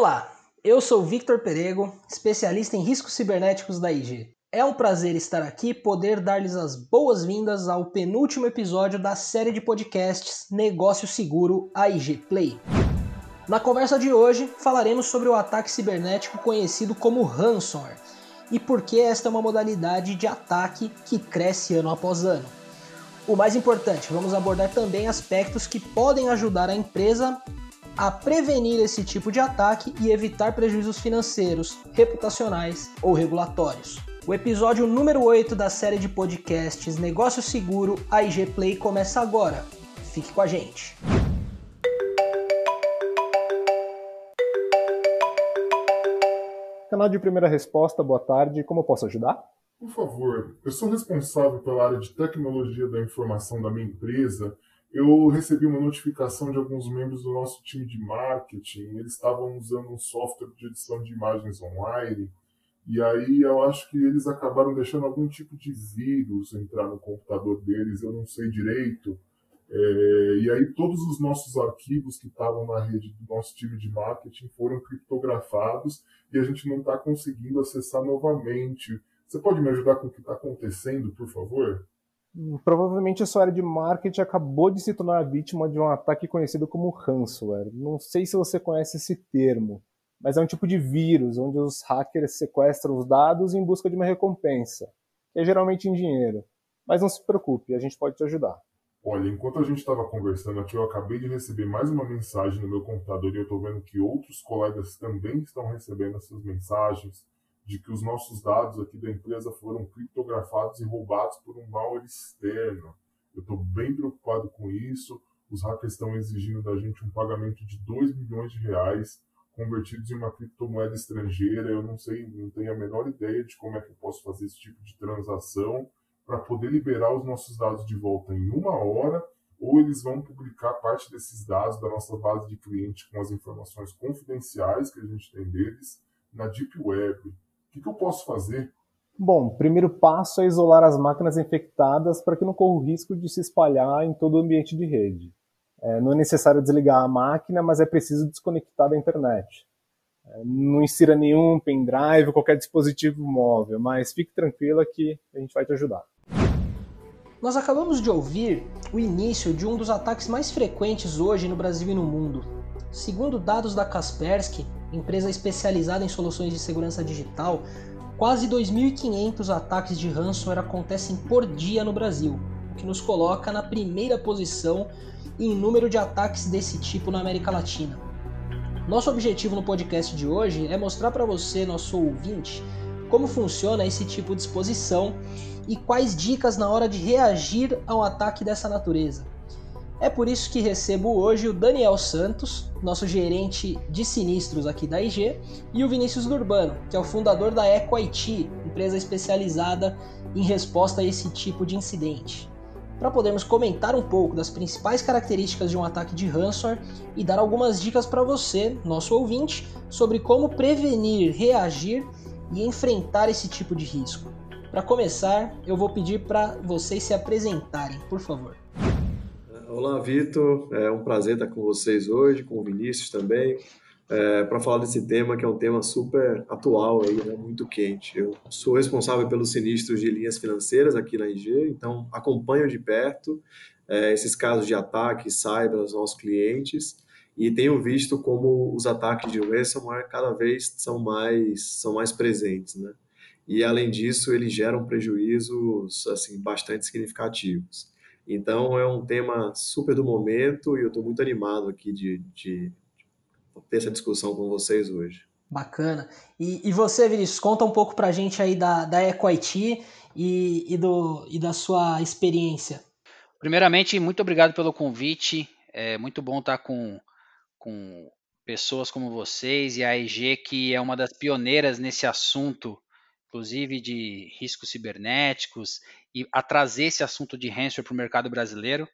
Olá, eu sou Victor Perego, especialista em riscos cibernéticos da IG. É um prazer estar aqui e poder dar-lhes as boas-vindas ao penúltimo episódio da série de podcasts Negócio Seguro AIG Play. Na conversa de hoje, falaremos sobre o ataque cibernético conhecido como ransomware e por que esta é uma modalidade de ataque que cresce ano após ano. O mais importante, vamos abordar também aspectos que podem ajudar a empresa a prevenir esse tipo de ataque e evitar prejuízos financeiros, reputacionais ou regulatórios. O episódio número 8 da série de podcasts Negócio Seguro AIG Play começa agora. Fique com a gente. Canal de primeira resposta, boa tarde. Como eu posso ajudar? Por favor, eu sou responsável pela área de tecnologia da informação da minha empresa eu recebi uma notificação de alguns membros do nosso time de marketing. Eles estavam usando um software de edição de imagens online. E aí eu acho que eles acabaram deixando algum tipo de vírus entrar no computador deles, eu não sei direito. É, e aí todos os nossos arquivos que estavam na rede do nosso time de marketing foram criptografados e a gente não está conseguindo acessar novamente. Você pode me ajudar com o que está acontecendo, por favor? Provavelmente a sua área de marketing acabou de se tornar vítima de um ataque conhecido como ransomware. Não sei se você conhece esse termo, mas é um tipo de vírus onde os hackers sequestram os dados em busca de uma recompensa, que é geralmente em dinheiro. Mas não se preocupe, a gente pode te ajudar. Olha, enquanto a gente estava conversando aqui, eu acabei de receber mais uma mensagem no meu computador e eu estou vendo que outros colegas também estão recebendo essas mensagens de que os nossos dados aqui da empresa foram criptografados e roubados por um malware externo. Eu estou bem preocupado com isso. Os hackers estão exigindo da gente um pagamento de 2 milhões de reais convertidos em uma criptomoeda estrangeira. Eu não sei, não tenho a menor ideia de como é que eu posso fazer esse tipo de transação para poder liberar os nossos dados de volta em uma hora ou eles vão publicar parte desses dados da nossa base de clientes com as informações confidenciais que a gente tem deles na Deep Web. O que, que eu posso fazer? Bom, o primeiro passo é isolar as máquinas infectadas para que não corra o risco de se espalhar em todo o ambiente de rede. É, não é necessário desligar a máquina, mas é preciso desconectar da internet. É, não insira nenhum pendrive, qualquer dispositivo móvel, mas fique tranquila que a gente vai te ajudar. Nós acabamos de ouvir o início de um dos ataques mais frequentes hoje no Brasil e no mundo. Segundo dados da Kaspersky, empresa especializada em soluções de segurança digital, quase 2.500 ataques de ransomware acontecem por dia no Brasil, o que nos coloca na primeira posição em número de ataques desse tipo na América Latina. Nosso objetivo no podcast de hoje é mostrar para você, nosso ouvinte, como funciona esse tipo de exposição e quais dicas na hora de reagir a um ataque dessa natureza. É por isso que recebo hoje o Daniel Santos, nosso gerente de sinistros aqui da IG, e o Vinícius Urbano, que é o fundador da Eco IT, empresa especializada em resposta a esse tipo de incidente. Para podermos comentar um pouco das principais características de um ataque de ransomware e dar algumas dicas para você, nosso ouvinte, sobre como prevenir, reagir e enfrentar esse tipo de risco. Para começar, eu vou pedir para vocês se apresentarem, por favor. Olá, Vitor. É um prazer estar com vocês hoje, com o Vinícius também, é, para falar desse tema que é um tema super atual aí, né, muito quente. Eu sou responsável pelos sinistros de linhas financeiras aqui na IG, então acompanho de perto é, esses casos de ataque cyber aos nossos clientes e tenho visto como os ataques de ransomware cada vez são mais são mais presentes, né? E além disso, eles geram prejuízos assim bastante significativos. Então é um tema super do momento e eu estou muito animado aqui de, de, ter essa discussão com vocês hoje. Bacana. E, e você, Vinícius, conta um pouco para a gente aí da, da EcoIT e, e, do, e da sua experiência. Primeiramente, muito obrigado pelo convite. É muito bom estar com, com pessoas como vocês e a IG, que é uma das pioneiras nesse assunto inclusive de riscos cibernéticos, e a trazer esse assunto de ransomware para o mercado brasileiro.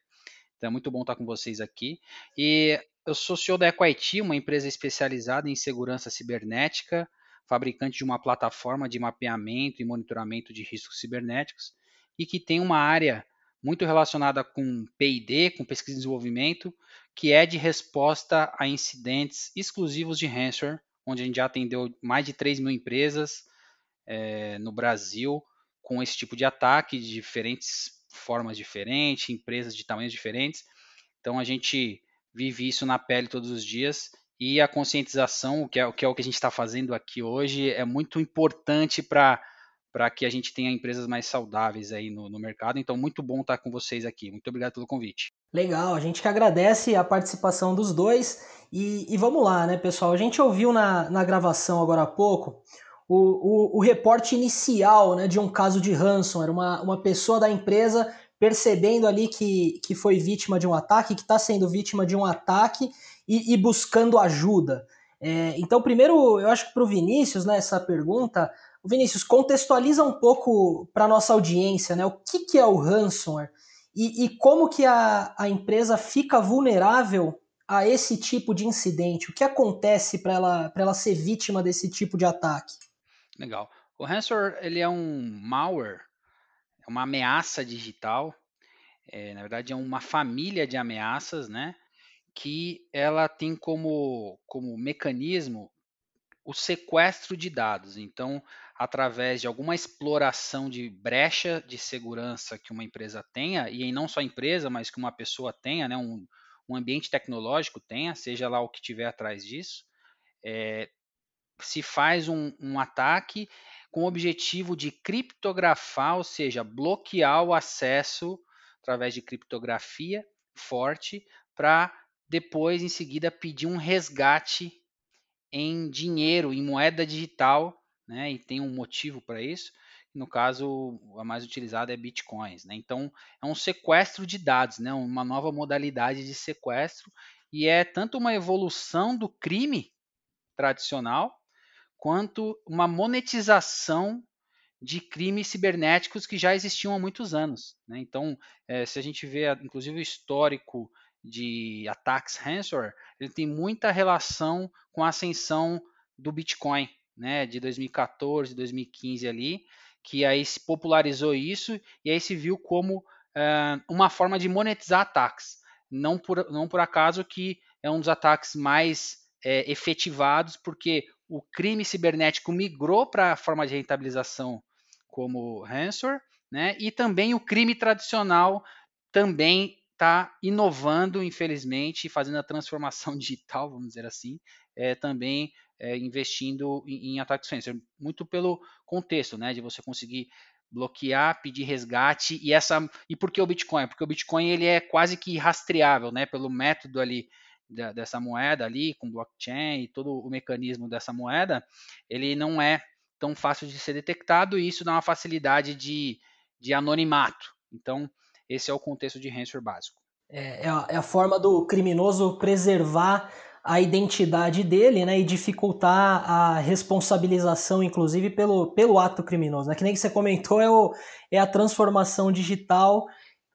Então é muito bom estar com vocês aqui. E eu sou CEO da EcoIT, uma empresa especializada em segurança cibernética, fabricante de uma plataforma de mapeamento e monitoramento de riscos cibernéticos, e que tem uma área muito relacionada com P&D, com pesquisa e desenvolvimento, que é de resposta a incidentes exclusivos de ransomware onde a gente já atendeu mais de 3 mil empresas é, no Brasil com esse tipo de ataque, de diferentes formas diferentes, empresas de tamanhos diferentes. Então a gente vive isso na pele todos os dias e a conscientização, que é, que é o que a gente está fazendo aqui hoje, é muito importante para para que a gente tenha empresas mais saudáveis aí no, no, mercado. Então, muito bom estar com vocês aqui. Muito obrigado pelo convite. Legal, a gente que agradece a participação dos dois. E, e vamos lá, né, pessoal? A gente ouviu na, na gravação agora há pouco o, o, o reporte inicial né, de um caso de ransomware, uma, uma pessoa da empresa percebendo ali que, que foi vítima de um ataque, que está sendo vítima de um ataque e, e buscando ajuda. É, então, primeiro, eu acho que para o Vinícius, né, essa pergunta, Vinícius, contextualiza um pouco para nossa audiência, né, o que, que é o ransomware e, e como que a, a empresa fica vulnerável a esse tipo de incidente? O que acontece para ela, ela ser vítima desse tipo de ataque? Legal. O ransomware ele é um malware, é uma ameaça digital. É, na verdade, é uma família de ameaças, né? Que ela tem como, como mecanismo o sequestro de dados. Então, através de alguma exploração de brecha de segurança que uma empresa tenha, e não só empresa, mas que uma pessoa tenha, né, um, um ambiente tecnológico tenha, seja lá o que tiver atrás disso, é, se faz um, um ataque com o objetivo de criptografar, ou seja, bloquear o acesso através de criptografia forte para depois, em seguida, pedir um resgate em dinheiro, em moeda digital, né? E tem um motivo para isso. No caso, a mais utilizada é bitcoins, né? Então, é um sequestro de dados, né? Uma nova modalidade de sequestro e é tanto uma evolução do crime tradicional quanto uma monetização de crimes cibernéticos que já existiam há muitos anos. Né? Então, é, se a gente vê, inclusive, o histórico de ataques ransomware, ele tem muita relação com a ascensão do Bitcoin, né, de 2014, 2015 ali, que aí se popularizou isso e aí se viu como é, uma forma de monetizar ataques. Não por, não por acaso que é um dos ataques mais é, efetivados, porque o crime cibernético migrou para a forma de rentabilização como ransomware, né? E também o crime tradicional também está inovando, infelizmente, fazendo a transformação digital, vamos dizer assim, é, também é, investindo em, em ataques ransomware, muito pelo contexto, né, de você conseguir bloquear, pedir resgate e essa e por que o Bitcoin? Porque o Bitcoin ele é quase que rastreável, né, pelo método ali dessa moeda ali, com blockchain e todo o mecanismo dessa moeda, ele não é tão fácil de ser detectado e isso dá uma facilidade de, de anonimato. Então, esse é o contexto de ransomware básico. É, é, a, é a forma do criminoso preservar a identidade dele, né, e dificultar a responsabilização, inclusive, pelo, pelo ato criminoso. Né? Que nem que você comentou, é, o, é a transformação digital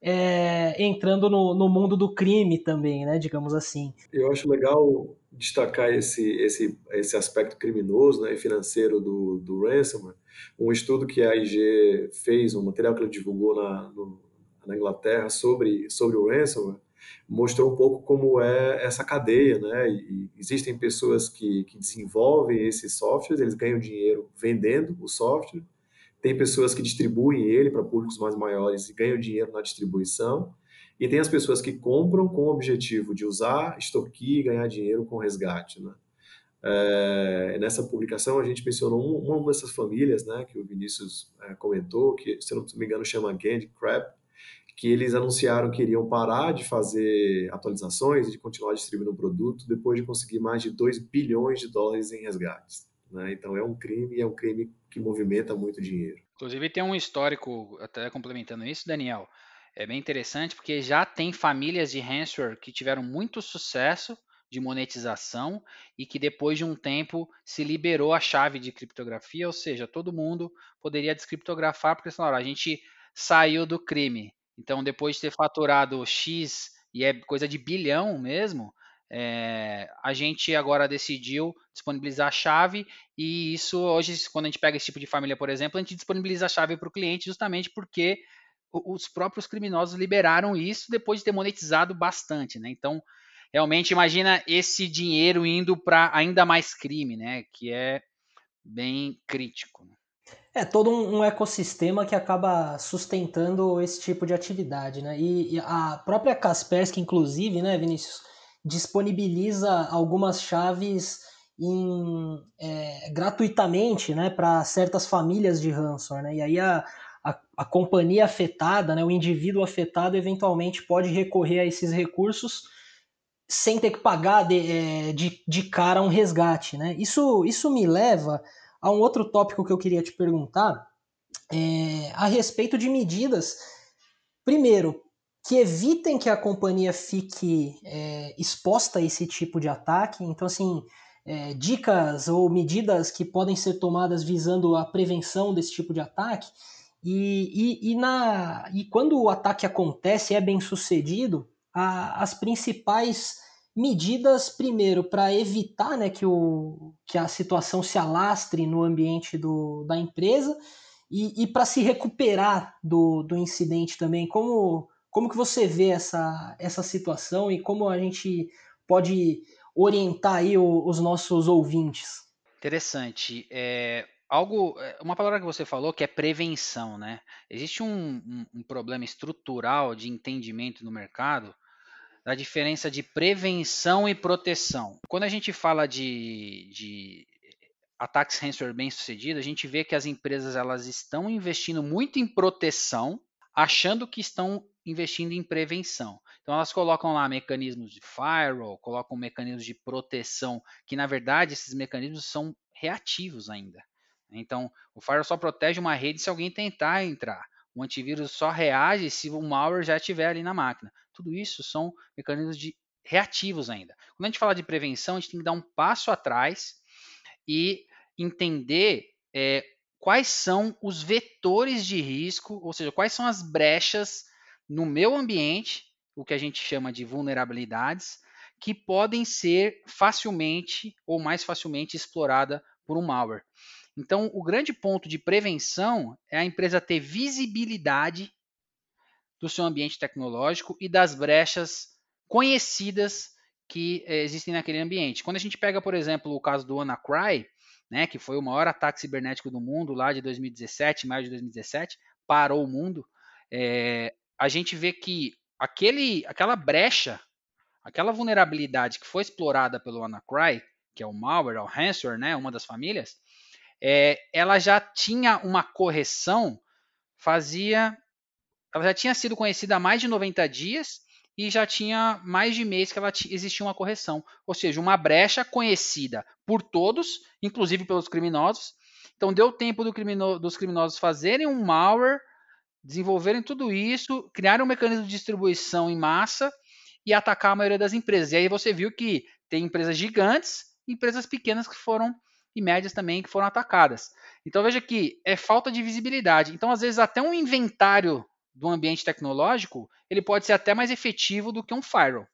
é, entrando no, no, mundo do crime também, né, digamos assim. Eu acho legal destacar esse, esse, esse aspecto criminoso né, e financeiro do, do ransomware. Um estudo que a IG fez, um material que ela divulgou na, no, na Inglaterra sobre, sobre o ransomware, mostrou um pouco como é essa cadeia, né? E existem pessoas que, que desenvolvem esses softwares, eles ganham dinheiro vendendo o software, tem pessoas que distribuem ele para públicos mais maiores e ganham dinheiro na distribuição. E tem as pessoas que compram com o objetivo de usar, extorquir e ganhar dinheiro com resgate. Né? É, nessa publicação a gente mencionou uma dessas famílias, né, que o Vinícius é, comentou, que se não me engano chama Candy Crab, que eles anunciaram que iriam parar de fazer atualizações e de continuar distribuindo o produto depois de conseguir mais de 2 bilhões de dólares em resgates. Né? Então é um crime é um crime que movimenta muito dinheiro. Inclusive tem um histórico, até complementando isso, Daniel, é bem interessante porque já tem famílias de ransomware que tiveram muito sucesso de monetização e que depois de um tempo se liberou a chave de criptografia, ou seja, todo mundo poderia descriptografar porque falaram, a gente saiu do crime. Então, depois de ter faturado X e é coisa de bilhão mesmo, é, a gente agora decidiu disponibilizar a chave e isso hoje, quando a gente pega esse tipo de família, por exemplo, a gente disponibiliza a chave para o cliente justamente porque os próprios criminosos liberaram isso depois de ter monetizado bastante, né? Então, realmente imagina esse dinheiro indo para ainda mais crime, né? Que é bem crítico. É todo um, ecossistema que acaba sustentando esse tipo de atividade, né? E, e a própria Kaspersky, inclusive, né, Vinícius, disponibiliza algumas chaves em, é, gratuitamente, né, para certas famílias de ransomware, né? E aí a, a, a, companhia afetada, né, o indivíduo afetado, eventualmente pode recorrer a esses recursos sem ter que pagar de, é, de, de cara um resgate. Né? Isso, isso me leva a um outro tópico que eu queria te perguntar é, a respeito de medidas. Primeiro, que evitem que a companhia fique é, exposta a esse tipo de ataque. Então, assim, é, dicas ou medidas que podem ser tomadas visando a prevenção desse tipo de ataque. E, e, e, na, e quando o ataque acontece, é bem sucedido, a, as principais medidas, primeiro, para evitar né, que, o, que a situação se alastre no ambiente do, da empresa e, e para se recuperar do, do incidente também. Como, como que você vê essa, essa situação e como a gente pode orientar aí os nossos ouvintes? Interessante. É, algo, é, uma palavra que você falou que é prevenção, né? Existe um, um, um problema estrutural de entendimento no mercado da diferença de prevenção e proteção. Quando a gente fala de, de ataques ransomware bem sucedidos, a gente vê que as empresas elas estão investindo muito em proteção, achando que estão investindo em prevenção. Então elas colocam lá mecanismos de firewall, colocam mecanismos de proteção, que na verdade esses mecanismos são reativos ainda. Então o firewall só protege uma rede se alguém tentar entrar. O antivírus só reage se o malware já estiver ali na máquina. Tudo isso são mecanismos de reativos ainda. Quando a gente fala de prevenção, a gente tem que dar um passo atrás e entender é, quais são os vetores de risco, ou seja, quais são as brechas no meu ambiente, o que a gente chama de vulnerabilidades, que podem ser facilmente ou mais facilmente explorada por um malware. Então, o grande ponto de prevenção é a empresa ter visibilidade do seu ambiente tecnológico e das brechas conhecidas que eh, existem naquele ambiente. Quando a gente pega, por exemplo, o caso do WannaCry, né, que foi o maior ataque cibernético do mundo lá de 2017, maio de 2017, parou o mundo, é, a gente vê que aquele, aquela brecha, aquela vulnerabilidade que foi explorada pelo WannaCry, que é o malware, o ransomware, né, uma das famílias, é, ela já tinha uma correção, fazia. Ela já tinha sido conhecida há mais de 90 dias e já tinha mais de mês que ela existia uma correção. Ou seja, uma brecha conhecida por todos, inclusive pelos criminosos. Então deu tempo do dos criminosos fazerem um malware, desenvolverem tudo isso, criarem um mecanismo de distribuição em massa e atacar a maioria das empresas. E aí você viu que tem empresas gigantes empresas pequenas que foram e médias também que foram atacadas. Então veja que é falta de visibilidade. Então, às vezes, até um inventário do ambiente tecnológico, ele pode ser até mais efetivo do que um firewall,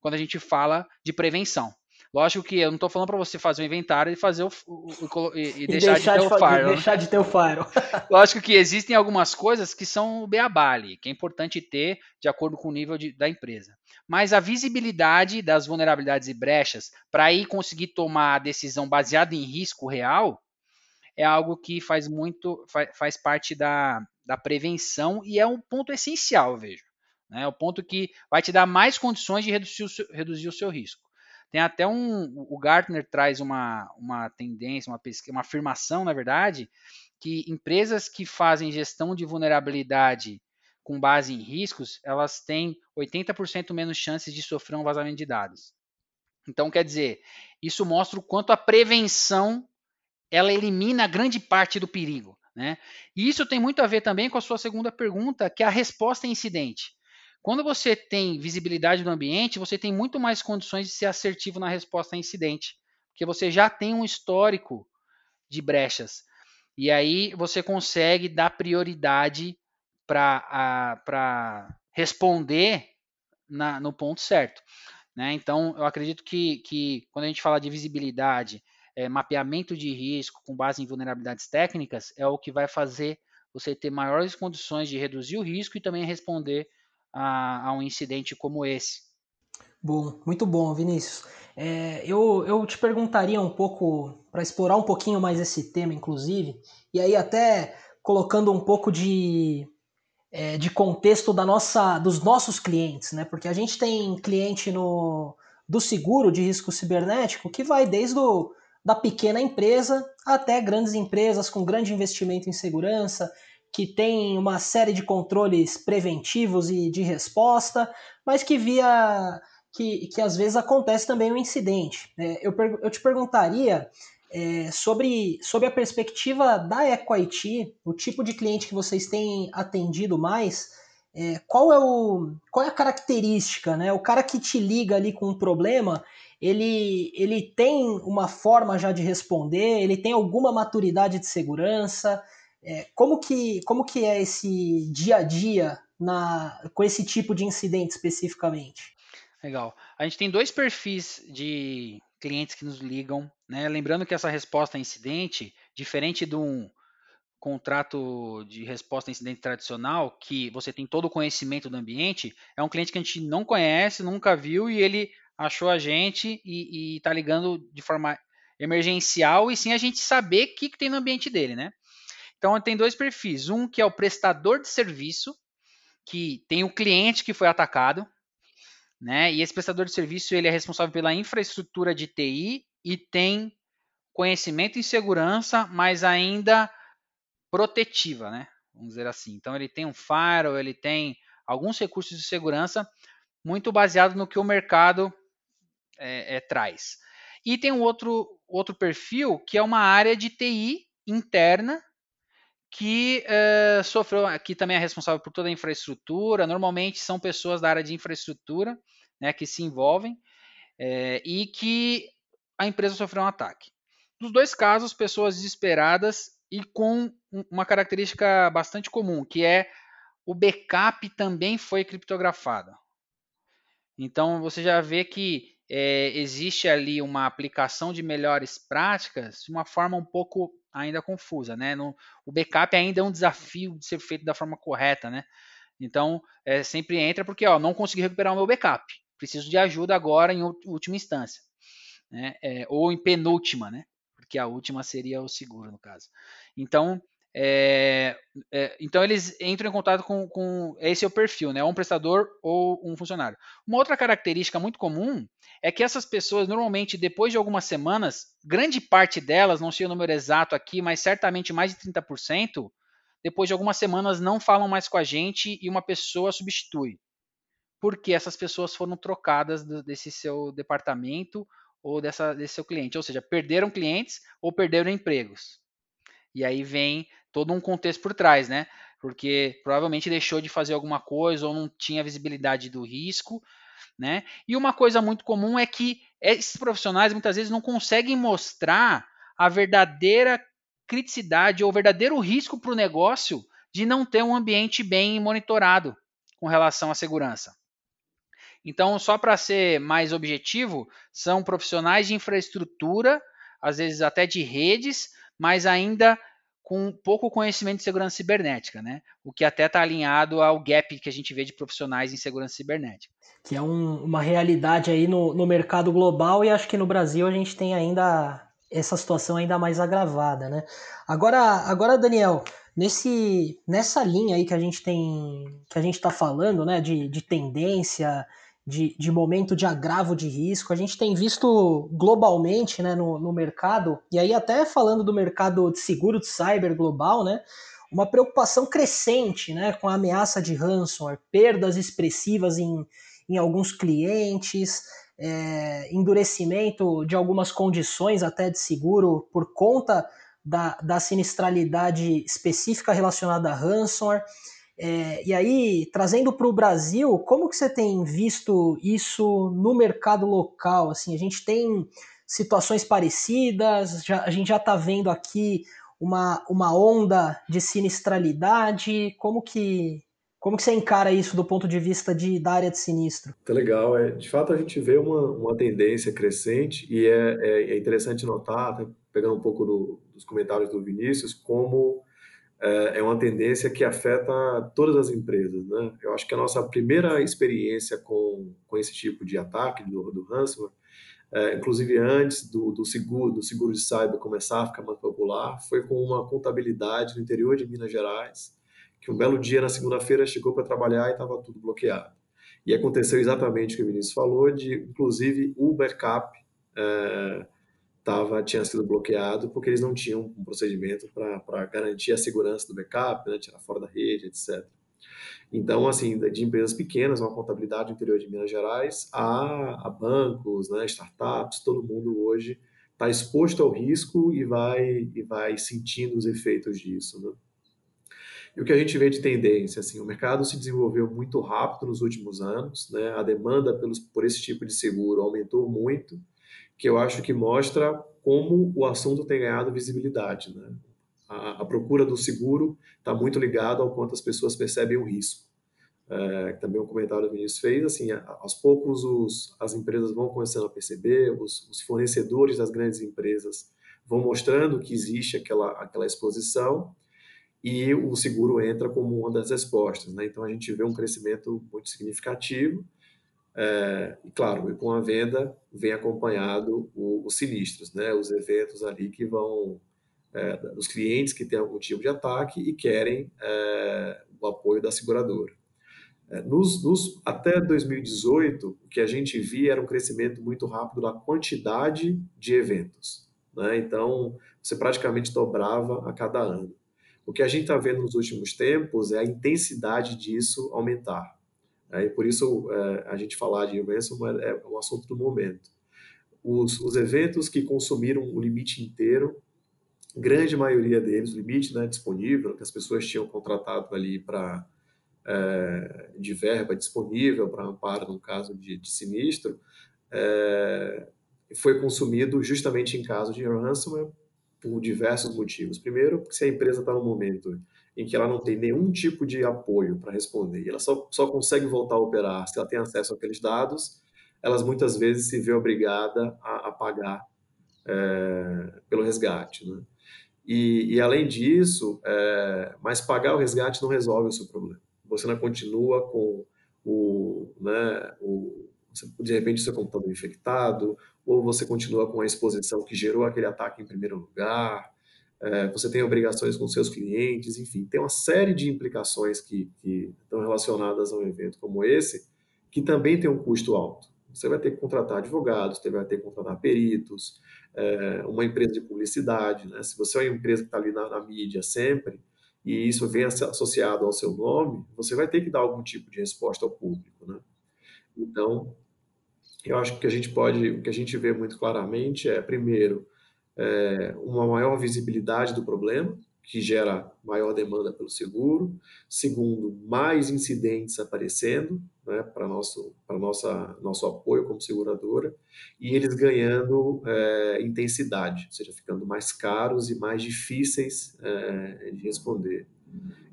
quando a gente fala de prevenção. Lógico que eu não estou falando para você fazer um inventário e fazer o, o, o e, e, deixar, deixar, de ter de, o firewall. Né? Deixar de ter o firewall. Lógico que existem algumas coisas que são o beabali, que é importante ter de acordo com o nível de, da empresa. Mas a visibilidade das vulnerabilidades e brechas para aí conseguir tomar a decisão baseada em risco real é algo que faz muito, faz, faz parte da, da prevenção e é um ponto essencial, eu vejo. Né? É o ponto que vai te dar mais condições de reduzir o seu, reduzir o seu risco. Tem até um. O Gartner traz uma, uma tendência, uma, pesquisa, uma afirmação, na verdade, que empresas que fazem gestão de vulnerabilidade com base em riscos, elas têm 80% menos chances de sofrer um vazamento de dados. Então, quer dizer, isso mostra o quanto a prevenção ela elimina grande parte do perigo. Né? E isso tem muito a ver também com a sua segunda pergunta, que é a resposta a incidente. Quando você tem visibilidade do ambiente, você tem muito mais condições de ser assertivo na resposta a incidente, porque você já tem um histórico de brechas. E aí você consegue dar prioridade para responder na, no ponto certo. Né? Então, eu acredito que, que quando a gente fala de visibilidade, é, mapeamento de risco com base em vulnerabilidades técnicas, é o que vai fazer você ter maiores condições de reduzir o risco e também responder a, a um incidente como esse. Bom, muito bom, Vinícius. É, eu, eu te perguntaria um pouco, para explorar um pouquinho mais esse tema, inclusive, e aí até colocando um pouco de, é, de contexto da nossa, dos nossos clientes, né? Porque a gente tem cliente no, do seguro de risco cibernético que vai desde o, da pequena empresa até grandes empresas com grande investimento em segurança, que tem uma série de controles preventivos e de resposta, mas que via que, que às vezes acontece também um incidente. É, eu, eu te perguntaria é, sobre, sobre a perspectiva da EcoIT, o tipo de cliente que vocês têm atendido mais, é, qual é o qual é a característica, né? O cara que te liga ali com um problema, ele, ele tem uma forma já de responder, ele tem alguma maturidade de segurança. É, como, que, como que é esse dia a dia na, com esse tipo de incidente especificamente? Legal. A gente tem dois perfis de clientes que nos ligam, né? Lembrando que essa resposta a incidente, diferente de um contrato de resposta a incidente tradicional, que você tem todo o conhecimento do ambiente, é um cliente que a gente não conhece, nunca viu e ele achou a gente e está ligando de forma emergencial e sim a gente saber o que, que tem no ambiente dele, né? Então tem dois perfis. Um que é o prestador de serviço, que tem o cliente que foi atacado, né? E esse prestador de serviço ele é responsável pela infraestrutura de TI e tem conhecimento em segurança, mas ainda protetiva, né? Vamos dizer assim. Então ele tem um firewall, ele tem alguns recursos de segurança muito baseado no que o mercado é, é, traz. E tem um outro, outro perfil que é uma área de TI interna que é, sofreu, que também é responsável por toda a infraestrutura. Normalmente são pessoas da área de infraestrutura né, que se envolvem é, e que a empresa sofreu um ataque. Nos dois casos, pessoas desesperadas e com uma característica bastante comum, que é o backup também foi criptografado. Então você já vê que é, existe ali uma aplicação de melhores práticas de uma forma um pouco ainda confusa, né? No, o backup ainda é um desafio de ser feito da forma correta, né? Então é, sempre entra porque ó, não consegui recuperar o meu backup, preciso de ajuda agora em última instância, né? É, ou em penúltima, né? Porque a última seria o seguro no caso. Então é, é, então eles entram em contato com, com, esse é o perfil, né? Um prestador ou um funcionário. Uma outra característica muito comum é que essas pessoas normalmente depois de algumas semanas, grande parte delas, não sei o número exato aqui, mas certamente mais de 30%, depois de algumas semanas não falam mais com a gente e uma pessoa substitui. Porque essas pessoas foram trocadas do, desse seu departamento ou dessa, desse seu cliente, ou seja, perderam clientes ou perderam empregos. E aí vem todo um contexto por trás, né? Porque provavelmente deixou de fazer alguma coisa ou não tinha visibilidade do risco, né? E uma coisa muito comum é que esses profissionais muitas vezes não conseguem mostrar a verdadeira criticidade ou o verdadeiro risco para o negócio de não ter um ambiente bem monitorado com relação à segurança. Então, só para ser mais objetivo, são profissionais de infraestrutura, às vezes até de redes, mas ainda com pouco conhecimento de segurança cibernética, né? O que até está alinhado ao gap que a gente vê de profissionais em segurança cibernética. Que é um, uma realidade aí no, no mercado global e acho que no Brasil a gente tem ainda essa situação ainda mais agravada, né? Agora, agora Daniel, nesse, nessa linha aí que a gente tem, que a gente está falando, né, de, de tendência, de, de momento de agravo de risco. A gente tem visto globalmente né, no, no mercado, e aí até falando do mercado de seguro de cyber global, né, uma preocupação crescente né, com a ameaça de ransomware, perdas expressivas em, em alguns clientes, é, endurecimento de algumas condições até de seguro por conta da, da sinistralidade específica relacionada a ransomware. É, e aí, trazendo para o Brasil, como que você tem visto isso no mercado local? Assim, a gente tem situações parecidas, já, a gente já está vendo aqui uma, uma onda de sinistralidade. Como que, como que você encara isso do ponto de vista de, da área de sinistro? Tá legal. É, de fato, a gente vê uma, uma tendência crescente e é, é, é interessante notar, pegando um pouco do, dos comentários do Vinícius, como é, é uma tendência que afeta todas as empresas. Né? Eu acho que a nossa primeira experiência com, com esse tipo de ataque do, do ransomware, é, inclusive antes do, do, seguro do seguro de cyber começar a ficar mais popular, foi com uma contabilidade no interior de Minas Gerais, que um belo dia na segunda-feira chegou para trabalhar e estava tudo bloqueado. E aconteceu exatamente o que o Vinícius falou, de inclusive o backup é, tava, tinha sido bloqueado porque eles não tinham um procedimento para garantir a segurança do backup, né, tirar fora da rede, etc. Então, assim, de empresas pequenas, uma contabilidade no interior de Minas Gerais, a, a bancos, né, startups, todo mundo hoje está exposto ao risco e vai, e vai sentindo os efeitos disso. Né? E o que a gente vê de tendência, assim, o mercado se desenvolveu muito rápido nos últimos anos, né? a demanda pelos, por esse tipo de seguro aumentou muito, que eu acho que mostra como o assunto tem ganhado visibilidade. Né? A, a procura do seguro está muito ligada ao quanto as pessoas percebem o risco. É, também um comentário que o Vinícius fez, assim, aos poucos os, as empresas vão começando a perceber, os, os, fornecedores das grandes empresas vão mostrando que existe aquela, aquela exposição e o seguro entra como uma das respostas. Né? Então a gente vê um crescimento muito significativo é, e claro, com a venda vem acompanhado o, os sinistros, né? os eventos ali que vão, é, os clientes que têm algum tipo de ataque e querem é, o apoio da seguradora. É, nos, nos, até 2018, o que a gente via era um crescimento muito rápido da quantidade de eventos. Né? Então, você praticamente dobrava a cada ano. O que a gente está vendo nos últimos tempos é a intensidade disso aumentar. É, e por isso é, a gente falar de ransomware é um assunto do momento. Os, os eventos que consumiram o limite inteiro, grande maioria deles, o limite né, disponível, que as pessoas tinham contratado ali para é, de verba disponível para amparo no caso de, de sinistro, é, foi consumido justamente em caso de ransomware por diversos motivos. Primeiro, se a empresa está no momento em que ela não tem nenhum tipo de apoio para responder, ela só, só consegue voltar a operar se ela tem acesso àqueles dados, elas muitas vezes se vê obrigada a, a pagar é, pelo resgate. Né? E, e, além disso, é, mas pagar o resgate não resolve o seu problema. Você não continua com o, né, o de repente seu computador infectado, ou você continua com a exposição que gerou aquele ataque em primeiro lugar, é, você tem obrigações com seus clientes, enfim, tem uma série de implicações que, que estão relacionadas a um evento como esse, que também tem um custo alto. Você vai ter que contratar advogados, você vai ter que contratar peritos, é, uma empresa de publicidade. Né? Se você é uma empresa que está ali na, na, mídia sempre, e isso vem associado ao seu nome, você vai ter que dar algum tipo de resposta ao público. Né? Então, eu acho que a gente pode, o que a gente vê muito claramente é, primeiro, é, uma maior visibilidade do problema, que gera maior demanda pelo seguro. Segundo, mais incidentes aparecendo né, para nosso para nossa nosso apoio como seguradora e eles ganhando é, intensidade, ou seja, ficando mais caros e mais difíceis é, de responder.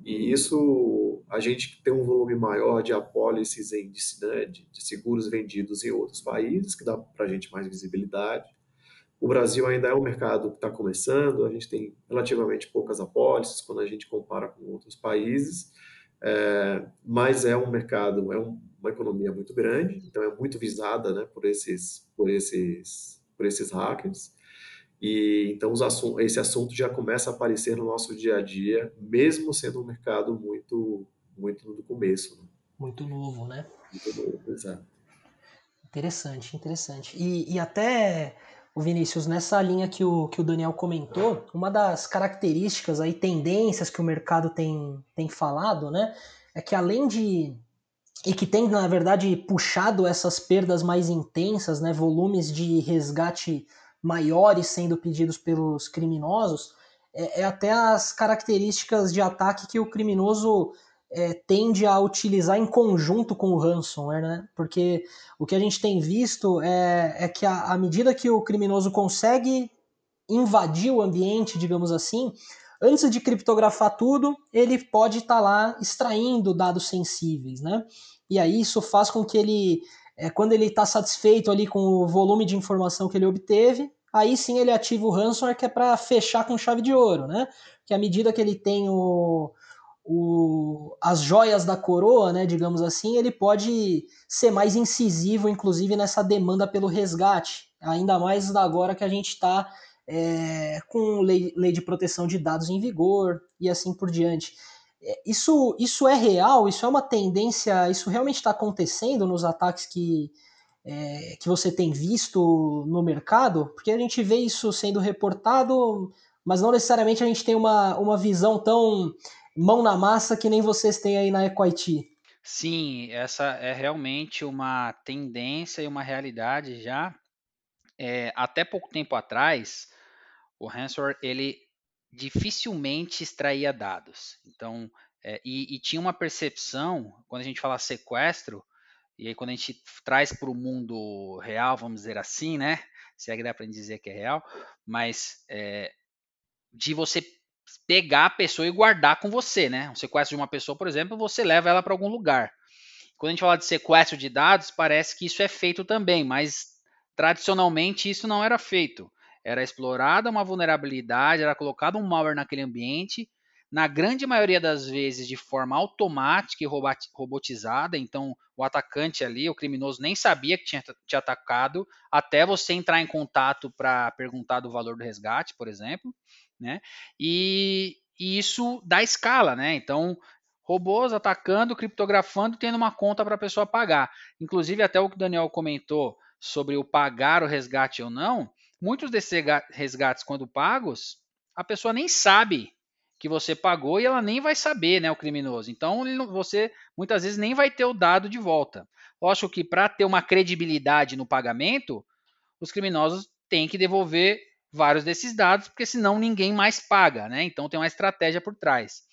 E isso a gente tem um volume maior de apólices em, né, de, de seguros vendidos em outros países que dá para a gente mais visibilidade o Brasil ainda é um mercado que está começando, a gente tem relativamente poucas apólices quando a gente compara com outros países, é, mas é um mercado, é um, uma economia muito grande, então é muito visada né, por, esses, por, esses, por esses hackers. E então assuntos, esse assunto já começa a aparecer no nosso dia a dia, mesmo sendo um mercado muito, muito no começo. Né? Muito novo, né? Muito novo, exato. Interessante, interessante. E, e até o Vinícius, nessa linha que o, que o Daniel comentou, uma das características aí, tendências que o mercado tem, tem falado, né, é que além de e que tem, na verdade, puxado essas perdas mais intensas, né, volumes de resgate maiores sendo pedidos pelos criminosos, é, é até as características de ataque que o criminoso é, tende a utilizar em conjunto com o ransomware, né? Porque o que a gente tem visto é, é que à medida que o criminoso consegue invadir o ambiente, digamos assim, antes de criptografar tudo, ele pode estar tá lá extraindo dados sensíveis, né? E aí isso faz com que ele, é, quando ele está satisfeito ali com o volume de informação que ele obteve, aí sim ele ativa o ransomware que é para fechar com chave de ouro, né? Que à medida que ele tem o, o, as joias da coroa, né, digamos assim, ele pode ser mais incisivo, inclusive nessa demanda pelo resgate, ainda mais agora que a gente está é, com lei, lei de proteção de dados em vigor e assim por diante. É, isso, isso é real? Isso é uma tendência? Isso realmente está acontecendo nos ataques que, é, que você tem visto no mercado? Porque a gente vê isso sendo reportado, mas não necessariamente a gente tem uma, uma visão tão mão na massa que nem vocês têm aí na EcoIT. Sim, essa é realmente uma tendência e uma realidade já. É, até pouco tempo atrás, o ransomware ele dificilmente extraía dados. Então, é, e, e, tinha uma percepção, quando a gente fala sequestro, e aí quando a gente traz para o mundo real, vamos dizer assim, né? Se é que dá para dizer que é real, mas é, de você pegar a pessoa e guardar com você, né? Um sequestro de uma pessoa, por exemplo, você leva ela para algum lugar. Quando a gente fala de sequestro de dados, parece que isso é feito também, mas tradicionalmente isso não era feito. Era explorada uma vulnerabilidade, era colocado um malware naquele ambiente, na grande maioria das vezes de forma automática e robotizada. Então, o atacante ali, o criminoso, nem sabia que tinha te atacado, até você entrar em contato para perguntar do valor do resgate, por exemplo. Né? E, e isso dá escala, né? Então, robôs atacando, criptografando, tendo uma conta para a pessoa pagar. Inclusive, até o que o Daniel comentou sobre o pagar o resgate ou não, Muitos desses resgates, quando pagos, a pessoa nem sabe que você pagou e ela nem vai saber, né, o criminoso. Então, você muitas vezes nem vai ter o dado de volta. Lógico que para ter uma credibilidade no pagamento, os criminosos têm que devolver vários desses dados, porque senão ninguém mais paga, né? Então tem uma estratégia por trás.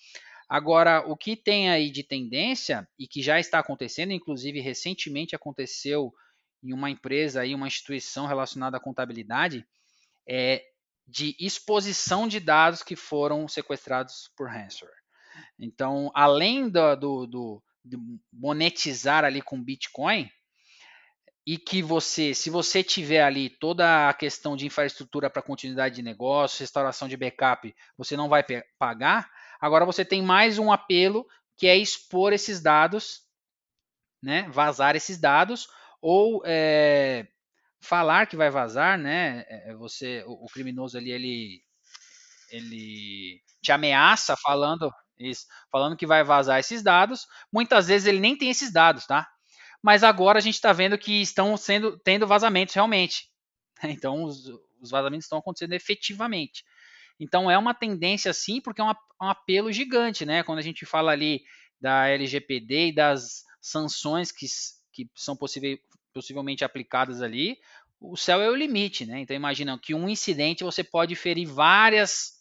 Agora, o que tem aí de tendência e que já está acontecendo, inclusive recentemente aconteceu em uma empresa aí, uma instituição relacionada à contabilidade, é de exposição de dados que foram sequestrados por ransomware. Então, além do, do, do monetizar ali com Bitcoin, e que você, se você tiver ali toda a questão de infraestrutura para continuidade de negócio, restauração de backup, você não vai pagar. Agora você tem mais um apelo que é expor esses dados, né, vazar esses dados ou é, falar que vai vazar, né? É, você, o, o, criminoso ali, ele, ele te ameaça falando isso, falando que vai vazar esses dados. Muitas vezes ele nem tem esses dados, tá? Mas agora a gente está vendo que estão sendo tendo vazamentos realmente. Então os, os vazamentos estão acontecendo efetivamente. Então é uma tendência sim, porque é um, um apelo gigante, né? Quando a gente fala ali da LGPD e das sanções que, que são possivelmente aplicadas ali, o céu é o limite, né? Então imagina que um incidente você pode ferir várias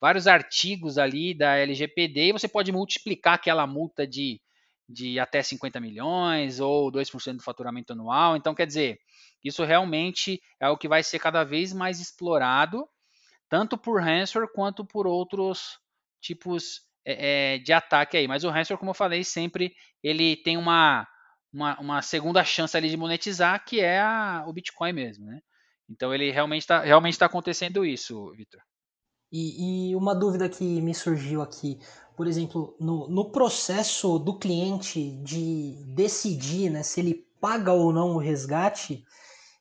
vários artigos ali da LGPD e você pode multiplicar aquela multa de, de até 50 milhões ou 2% do faturamento anual. Então, quer dizer, isso realmente é o que vai ser cada vez mais explorado, tanto por ransomware quanto por outros tipos é, é, de ataque aí. Mas o ransomware, como eu falei, sempre ele tem uma uma, uma segunda chance ali de monetizar, que é a, o Bitcoin mesmo, né? Então ele realmente está realmente tá acontecendo isso, Vitor. E, e, uma dúvida que me surgiu aqui, por exemplo, no, no processo do cliente de decidir né, se ele paga ou não o resgate,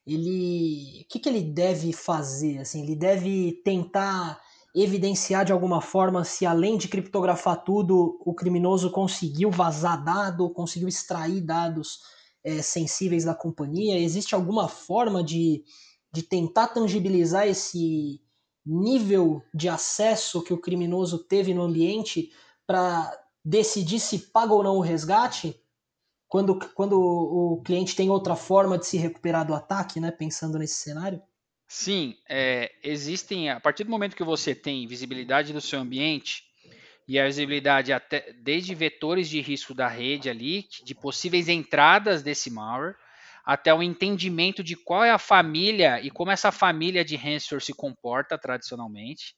ele, o que, que ele deve fazer? Assim, ele deve tentar evidenciar de alguma forma se além de criptografar tudo, o criminoso conseguiu vazar dado, conseguiu extrair dados é, sensíveis da companhia? Existe alguma forma de, de tentar tangibilizar esse nível de acesso que o criminoso teve no ambiente para decidir se paga ou não o resgate? Quando, quando o cliente tem outra forma de se recuperar do ataque, né? Pensando nesse cenário? Sim, é, existem, a partir do momento que você tem visibilidade do seu ambiente, e a visibilidade até, desde vetores de risco da rede ali, de possíveis entradas desse malware, até o entendimento de qual é a família e como essa família de ransomware se comporta tradicionalmente,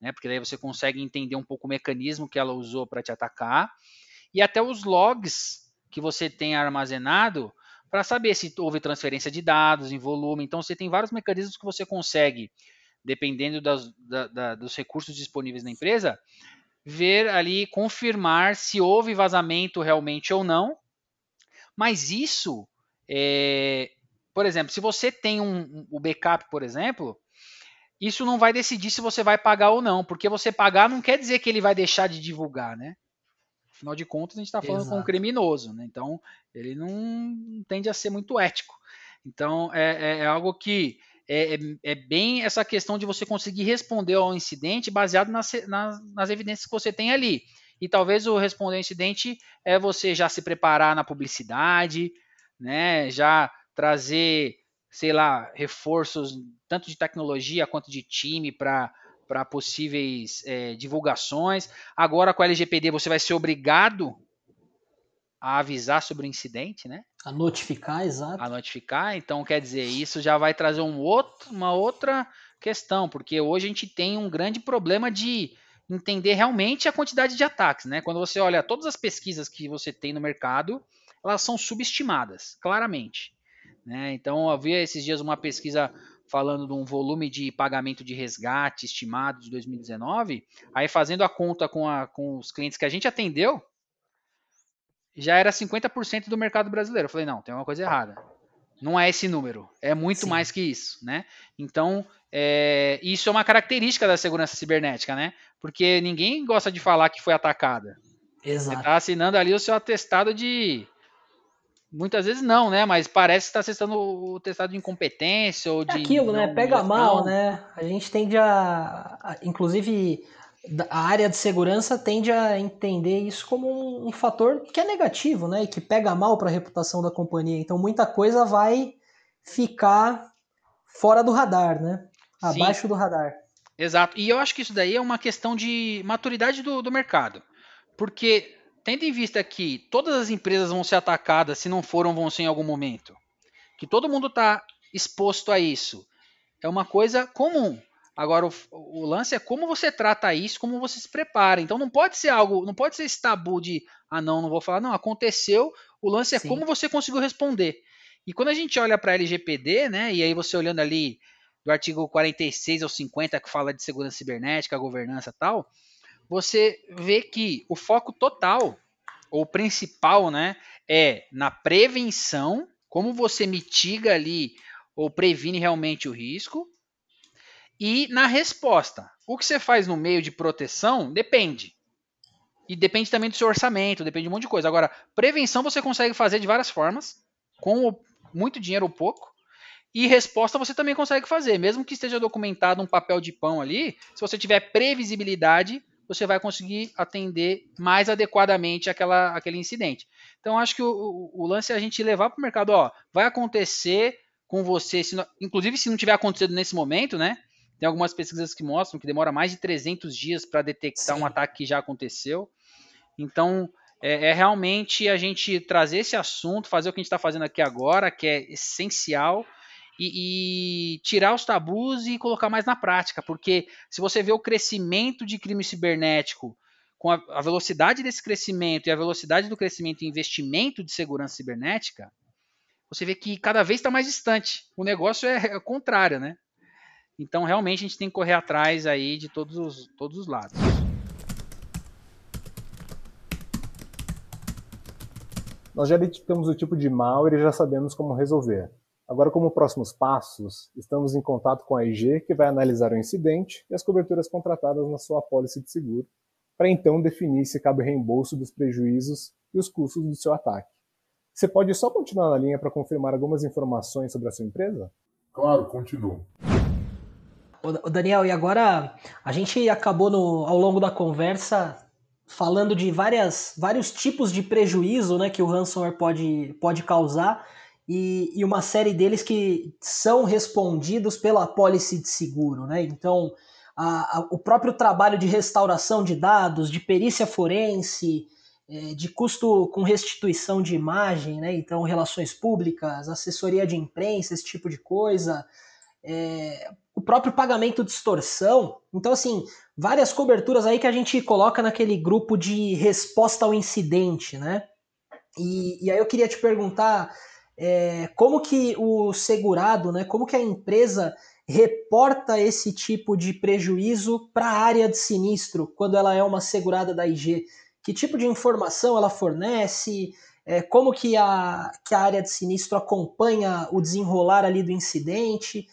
né? Porque daí você consegue entender um pouco o mecanismo que ela usou para te atacar, e até os logs que você tem armazenado para saber se houve transferência de dados em volume. Então, você tem vários mecanismos que você consegue, dependendo das, da, da, dos recursos disponíveis na empresa, ver ali, confirmar se houve vazamento realmente ou não. Mas isso, é, por exemplo, se você tem um, o backup, por exemplo, isso não vai decidir se você vai pagar ou não, porque você pagar não quer dizer que ele vai deixar de divulgar, né? Afinal de contas, a gente está falando Exato. com um criminoso, né? Então, ele não tende a ser muito ético. Então, é, é, é algo que é, é, é, bem essa questão de você conseguir responder ao incidente baseado nas, nas, nas evidências que você tem ali. E talvez o responder ao incidente é você já se preparar na publicidade, né? Já trazer, sei lá, reforços tanto de tecnologia quanto de time para para possíveis é, divulgações. Agora com a LGPD você vai ser obrigado a avisar sobre o incidente, né? A notificar, exato. A notificar, então quer dizer, isso já vai trazer um outro, uma outra questão, porque hoje a gente tem um grande problema de entender realmente a quantidade de ataques, né? Quando você olha todas as pesquisas que você tem no mercado, elas são subestimadas, claramente. Né? Então, eu vi esses dias uma pesquisa falando de um volume de pagamento de resgate estimado de 2019, aí fazendo a conta com, a, com os clientes que a gente atendeu, já era 50% do mercado brasileiro. Eu falei, não, tem uma coisa errada. Não é esse número, é muito Sim. mais que isso, né? Então, é, isso é uma característica da segurança cibernética, né? Porque ninguém gosta de falar que foi atacada. Exato. Você está assinando ali o seu atestado de Muitas vezes não, né? Mas parece que está acessando o testado de incompetência ou é de. É aquilo, né? Pega mal, né? A gente tende a. inclusive, a área de segurança tende a entender isso como um, um fator que é negativo, né? E que pega mal para a reputação da companhia. Então, muita coisa vai ficar fora do radar, né? Abaixo Sim. do radar. Exato. E eu acho que isso daí é uma questão de maturidade do, do mercado. Porque tendo em vista que todas as empresas vão ser atacadas, se não foram, vão ser em algum momento, que todo mundo está exposto a isso, é uma coisa comum. Agora, o, o, lance é como você trata isso, como você se prepara. Então, não pode ser algo, não pode ser esse tabu de, ah, não, não vou falar, não, aconteceu. O lance é Sim. como você conseguiu responder. E quando a gente olha para a LGPD, né, e aí você olhando ali do artigo 46 ao 50, que fala de segurança cibernética, governança e tal, você vê que o foco total, ou principal, né, é na prevenção, como você mitiga ali ou previne realmente o risco, e na resposta. O que você faz no meio de proteção depende. E depende também do seu orçamento, depende de um monte de coisa. Agora, prevenção você consegue fazer de várias formas, com muito dinheiro ou pouco. E resposta você também consegue fazer, mesmo que esteja documentado um papel de pão ali, se você tiver previsibilidade, você vai conseguir atender mais adequadamente aquela, aquele incidente. Então, acho que o, o, o lance é a gente levar para o mercado, ó, vai acontecer com você, se não, inclusive se não tiver acontecido nesse momento, né? Tem algumas pesquisas que mostram que demora mais de 300 dias para detectar Sim. um ataque que já aconteceu. Então, é, é, realmente a gente trazer esse assunto, fazer o que a gente está fazendo aqui agora, que é essencial, e, e, tirar os tabus e colocar mais na prática, porque se você vê o crescimento de crime cibernético, com a, a velocidade desse crescimento e a velocidade do crescimento em investimento de segurança cibernética, você vê que cada vez está mais distante. O negócio é, é contrário, né? Então, realmente, a gente tem que correr atrás aí de todos os, todos os lados. Nós já identificamos o tipo de malware e já sabemos como resolver. Agora, como próximos passos, estamos em contato com a IG, que vai analisar o incidente e as coberturas contratadas na sua apólice de seguro, para então definir se cabe o reembolso dos prejuízos e os custos do seu ataque. Você pode só continuar na linha para confirmar algumas informações sobre a sua empresa? Claro, continuo. O Daniel, e agora a gente acabou no, ao longo da conversa falando de várias, vários tipos de prejuízo né, que o ransomware pode, pode causar e, e, uma série deles que são respondidos pela apólice de seguro. Né? Então, a, a, o próprio trabalho de restauração de dados, de perícia forense, é, de custo com restituição de imagem, né? então relações públicas, assessoria de imprensa, esse tipo de coisa, é, o próprio pagamento de extorsão. Então, assim, várias coberturas aí que a gente coloca naquele grupo de resposta ao incidente, né? E, e aí eu queria te perguntar é, como que o segurado, né, como que a empresa reporta esse tipo de prejuízo para a área de sinistro quando ela é uma segurada da IG? Que tipo de informação ela fornece? É, como que a, que a área de sinistro acompanha o desenrolar ali do incidente?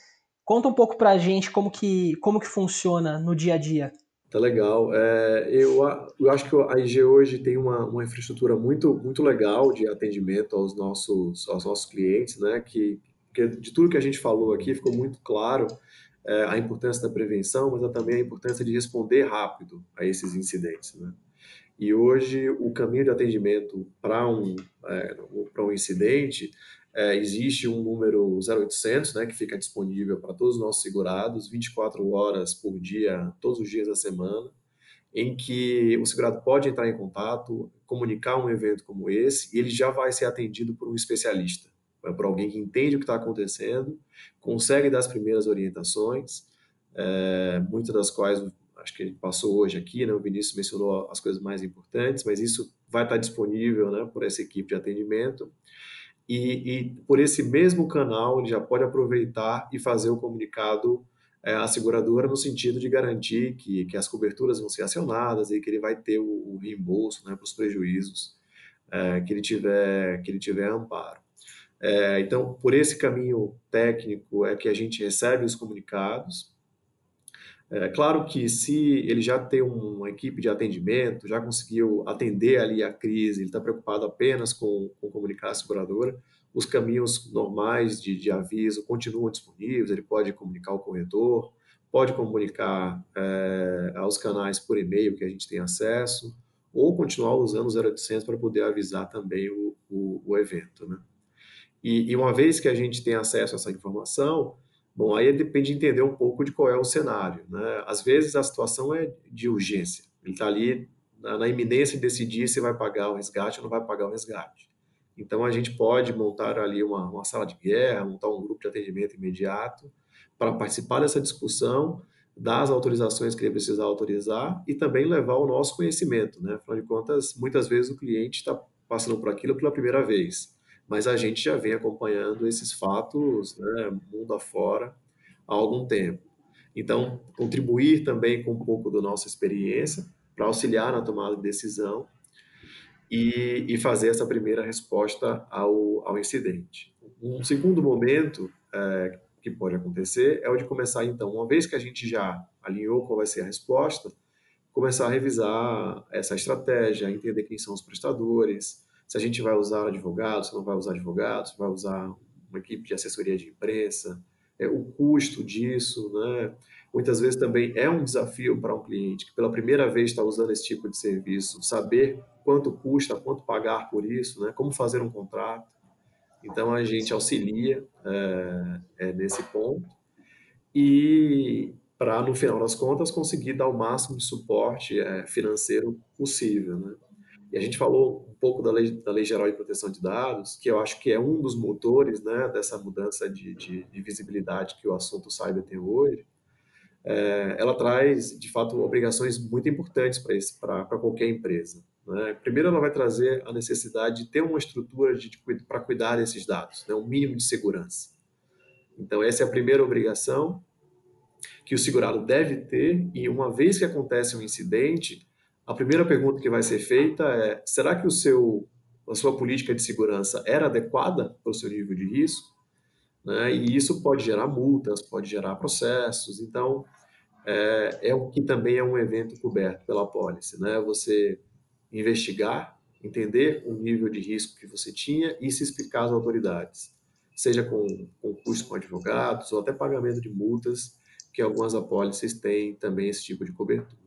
Conta um pouco para a gente como que, como que funciona no dia a dia. Tá legal. É, eu, eu acho que a IG hoje tem uma, uma infraestrutura muito, muito legal de atendimento aos nossos, aos nossos clientes, né? Que, que de tudo que a gente falou aqui ficou muito claro é, a importância da prevenção, mas também a importância de responder rápido a esses incidentes, né? E hoje o caminho de atendimento para um, é, para um incidente é, existe um número 0800, né, que fica disponível para todos os nossos segurados, 24 horas por dia, todos os dias da semana, em que o segurado pode entrar em contato, comunicar um evento como esse, e ele já vai ser atendido por um especialista, né, por alguém que entende o que está acontecendo, consegue dar as primeiras orientações, é, muitas das quais acho que passou hoje aqui, né? O Vinícius mencionou as coisas mais importantes, mas isso vai estar disponível, né, por essa equipe de atendimento. E, e por esse mesmo canal ele já pode aproveitar e fazer o comunicado é, à seguradora no sentido de garantir que, que as coberturas vão ser acionadas e que ele vai ter o, o reembolso né, para os prejuízos é, que ele tiver que ele tiver amparo. É, então, por esse caminho técnico é que a gente recebe os comunicados é claro que se ele já tem uma equipe de atendimento, já conseguiu atender ali a crise, ele está preocupado apenas com, com comunicar a seguradora, os caminhos normais de, de, aviso continuam disponíveis, ele pode comunicar ao corretor, pode comunicar é, aos canais por e-mail que a gente tem acesso, ou continuar usando o 0800 para poder avisar também o, o, o evento. Né? E, e uma vez que a gente tem acesso a essa informação, Bom, aí depende de entender um pouco de qual é o cenário. Né? Às vezes a situação é de urgência. Ele está ali na, na, iminência de decidir se vai pagar o resgate ou não vai pagar o resgate. Então a gente pode montar ali uma, uma sala de guerra, montar um grupo de atendimento imediato para participar dessa discussão, dar as autorizações que ele precisa autorizar e também levar o nosso conhecimento. Né? Afinal de contas, muitas vezes o cliente está passando por aquilo pela primeira vez mas a gente já vem acompanhando esses fatos, né, mundo afora, há algum tempo. Então, contribuir também com um pouco da nossa experiência para auxiliar na tomada de decisão e, e fazer essa primeira resposta ao, ao incidente. Um segundo momento é, que pode acontecer é o de começar, então, uma vez que a gente já alinhou qual vai ser a resposta, começar a revisar essa estratégia, entender quem são os prestadores, se a gente vai usar advogados, se não vai usar advogados, se vai usar uma equipe de assessoria de imprensa, é, o custo disso, né? Muitas vezes também é um desafio para um cliente que pela primeira vez está usando esse tipo de serviço, saber quanto custa, quanto pagar por isso, né? Como fazer um contrato. Então a gente auxilia é, é, nesse ponto e para no final das contas conseguir dar o máximo de suporte é, financeiro possível, né? E a gente falou pouco da Lei, da lei Geral de Proteção de Dados, que eu acho que é um dos motores né, dessa mudança de, de, de visibilidade que o assunto cyber tem hoje. É, ela traz, de fato, obrigações muito importantes para qualquer empresa. Né? Primeiro, ela vai trazer a necessidade de ter uma estrutura para cuidar desses dados, né? um mínimo de segurança. Então, essa é a primeira obrigação que o segurado deve ter, e uma vez que acontece um incidente, a primeira pergunta que vai ser feita é: será que o seu, a sua política de segurança era adequada para o seu nível de risco? Né? E isso pode gerar multas, pode gerar processos. Então, é, é o que também é um evento coberto pela pólice, né? Você investigar, entender o nível de risco que você tinha e se explicar às autoridades, seja com, custo com advogados ou até pagamento de multas, que algumas apólices têm também esse tipo de cobertura.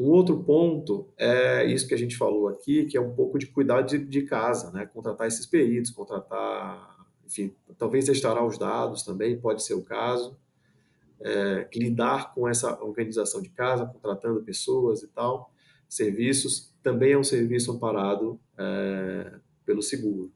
Um outro ponto é isso que a gente falou aqui, que é um pouco de cuidar de, de casa, né? Contratar esses peritos, contratar, enfim, talvez restaurar os dados também, pode ser o caso. É, lidar com essa organização de casa, contratando pessoas e tal, serviços, também é um serviço amparado é, pelo seguro.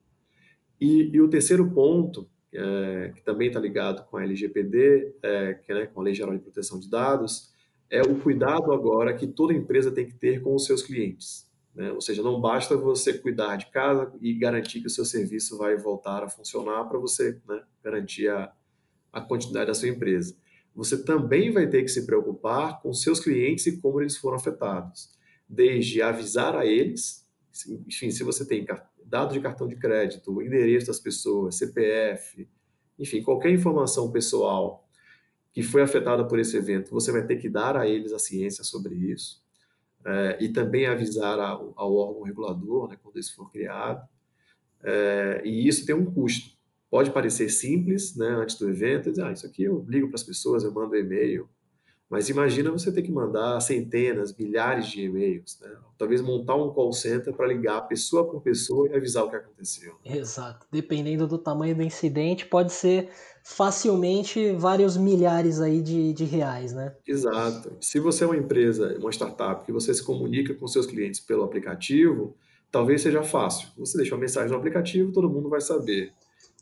E, e, o terceiro ponto, é, que também está ligado com a LGPD, é, que, né, com a Lei Geral de Proteção de Dados, é o cuidado agora que toda empresa tem que ter com os seus clientes. Né? Ou seja, não basta você cuidar de casa e garantir que o seu serviço vai voltar a funcionar para você né, garantir a, a continuidade da sua empresa. Você também vai ter que se preocupar com seus clientes e como eles foram afetados. Desde avisar a eles, enfim, se você tem dados de cartão de crédito, endereço das pessoas, CPF, enfim, qualquer informação pessoal que foi afetada por esse evento, você vai ter que dar a eles a ciência sobre isso é, e também avisar ao, ao órgão regulador né, quando isso for criado. É, e isso tem um custo. Pode parecer simples, né, antes do evento, dizer, ah, isso aqui eu ligo para as pessoas, eu mando e-mail. Mas imagina você ter que mandar centenas, milhares de e-mails, né? talvez montar um call center para ligar pessoa por pessoa e avisar o que aconteceu. Exato. Dependendo do tamanho do incidente, pode ser facilmente vários milhares aí de, de reais, né? Exato. Se você é uma empresa, uma startup, que você se comunica com seus clientes pelo aplicativo, talvez seja fácil. Você deixa uma mensagem no aplicativo, todo mundo vai saber.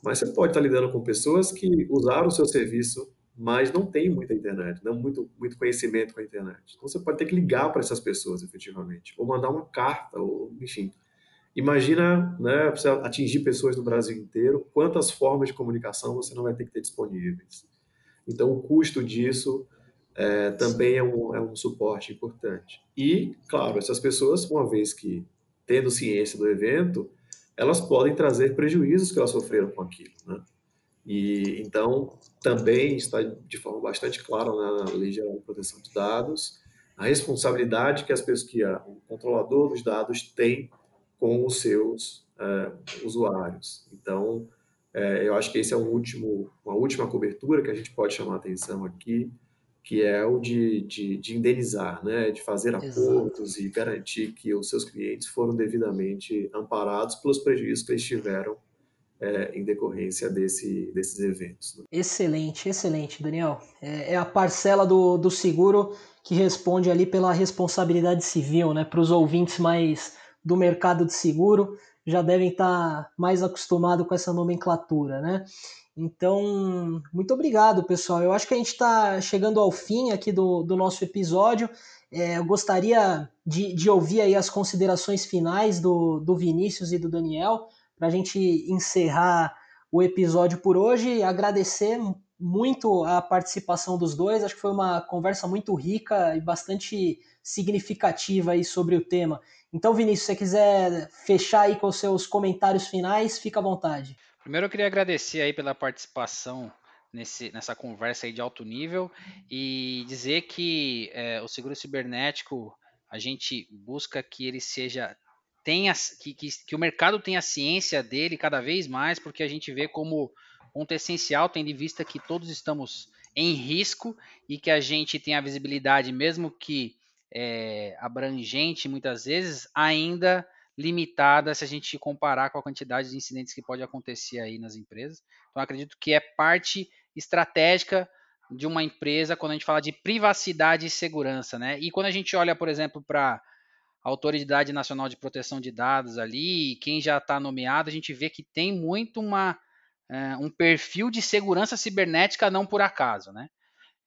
Mas você pode estar lidando com pessoas que usaram o seu serviço mas não tem muita internet, não muito, muito conhecimento com a internet. Então você pode ter que ligar para essas pessoas, efetivamente, ou mandar uma carta, ou enfim. Imagina, né, você atingir pessoas do Brasil inteiro, quantas formas de comunicação você não vai ter que ter disponíveis. Então o custo disso é, também é um, é um suporte importante. E, claro, essas pessoas, uma vez que tendo ciência do evento, elas podem trazer prejuízos que elas sofreram com aquilo, né? E então também está de forma bastante clara na Lei Geral de Proteção de Dados a responsabilidade que as pessoas, que a, o controlador dos dados tem com os seus é, usuários. Então, é, eu acho que esse é um último, uma última cobertura que a gente pode chamar atenção aqui, que é o de, de, de indenizar, né, de fazer acordos Exato. e garantir que os seus clientes foram devidamente amparados pelos prejuízos que eles tiveram é, em decorrência desse, desses eventos. Né? Excelente, excelente, Daniel. É, é, a parcela do, do seguro que responde ali pela responsabilidade civil, né? Para os ouvintes mais do mercado de seguro já devem estar mais acostumados com essa nomenclatura, né? Então, muito obrigado, pessoal. Eu acho que a gente está chegando ao fim aqui do, do nosso episódio. É, eu gostaria de, de ouvir aí as considerações finais do, do Vinícius e do Daniel para a gente encerrar o episódio por hoje. Agradecer muito a participação dos dois. Acho que foi uma conversa muito rica e bastante significativa aí sobre o tema. Então, Vinícius, se você quiser fechar aí com os seus comentários finais, fica à vontade. Primeiro eu queria agradecer aí pela participação nesse, nessa conversa aí de alto nível e dizer que é, o seguro cibernético a gente busca que ele seja tenha, que, que, que o mercado tenha ciência dele cada vez mais, porque a gente vê como ponto essencial, tendo em vista que todos estamos em risco e que a gente tem a visibilidade, mesmo que é, abrangente muitas vezes, ainda limitada se a gente comparar com a quantidade de incidentes que pode acontecer aí nas empresas. Então acredito que é parte estratégica de uma empresa quando a gente fala de privacidade e segurança, né? E quando a gente olha, por exemplo, para a Autoridade Nacional de Proteção de Dados ali, quem já está nomeado, a gente vê que tem muito uma, um perfil de segurança cibernética não por acaso, né?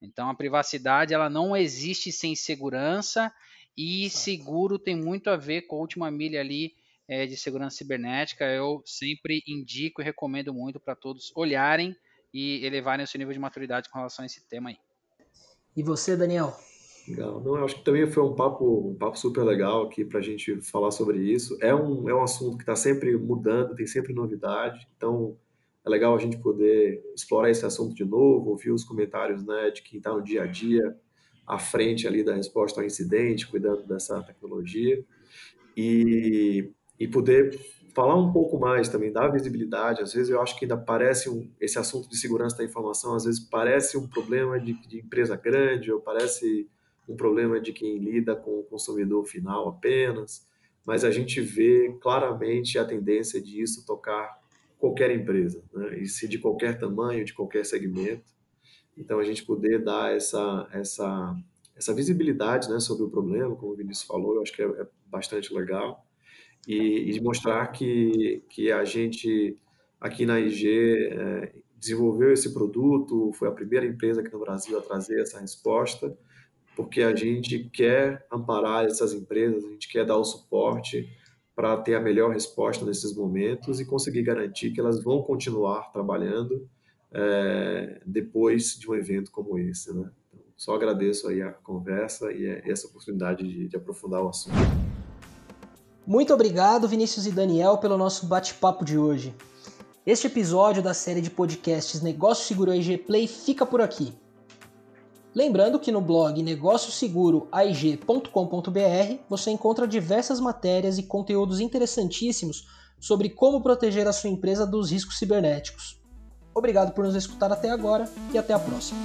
Então a privacidade ela não existe sem segurança e seguro tem muito a ver com a última milha ali é, de segurança cibernética. Eu sempre indico e recomendo muito para todos olharem e elevarem o seu nível de maturidade com relação a esse tema aí. E você, Daniel? Legal. Não, eu acho que também foi um papo, um papo super legal aqui para a gente falar sobre isso. É um, é um assunto que está sempre mudando, tem sempre novidade. Então, é legal a gente poder explorar esse assunto de novo, ouvir os comentários né, de quem está no dia a dia, à frente ali da resposta ao incidente, cuidando dessa tecnologia. E, e poder falar um pouco mais também, dar visibilidade. Às vezes eu acho que ainda parece um, esse assunto de segurança da informação, às vezes parece um problema de, de empresa grande, ou parece um problema de quem lida com o consumidor final apenas, mas a gente vê claramente a tendência disso tocar qualquer empresa, né? e se de qualquer tamanho, de qualquer segmento. Então a gente poder dar essa essa essa visibilidade, né, sobre o problema, como o Vinícius falou, eu acho que é, é bastante legal e, e, mostrar que que a gente aqui na IG é, desenvolveu esse produto, foi a primeira empresa aqui no Brasil a trazer essa resposta porque a gente quer amparar essas empresas, a gente quer dar o suporte para ter a melhor resposta nesses momentos e conseguir garantir que elas vão continuar trabalhando é, depois de um evento como esse. Né? Então, só agradeço aí a conversa e essa oportunidade de, de aprofundar o assunto. Muito obrigado, Vinícius e Daniel, pelo nosso bate-papo de hoje. Este episódio da série de podcasts Negócio Seguro AIG Play fica por aqui. Lembrando que no blog negócioseguroaig.com.br você encontra diversas matérias e conteúdos interessantíssimos sobre como proteger a sua empresa dos riscos cibernéticos. Obrigado por nos escutar até agora e até a próxima.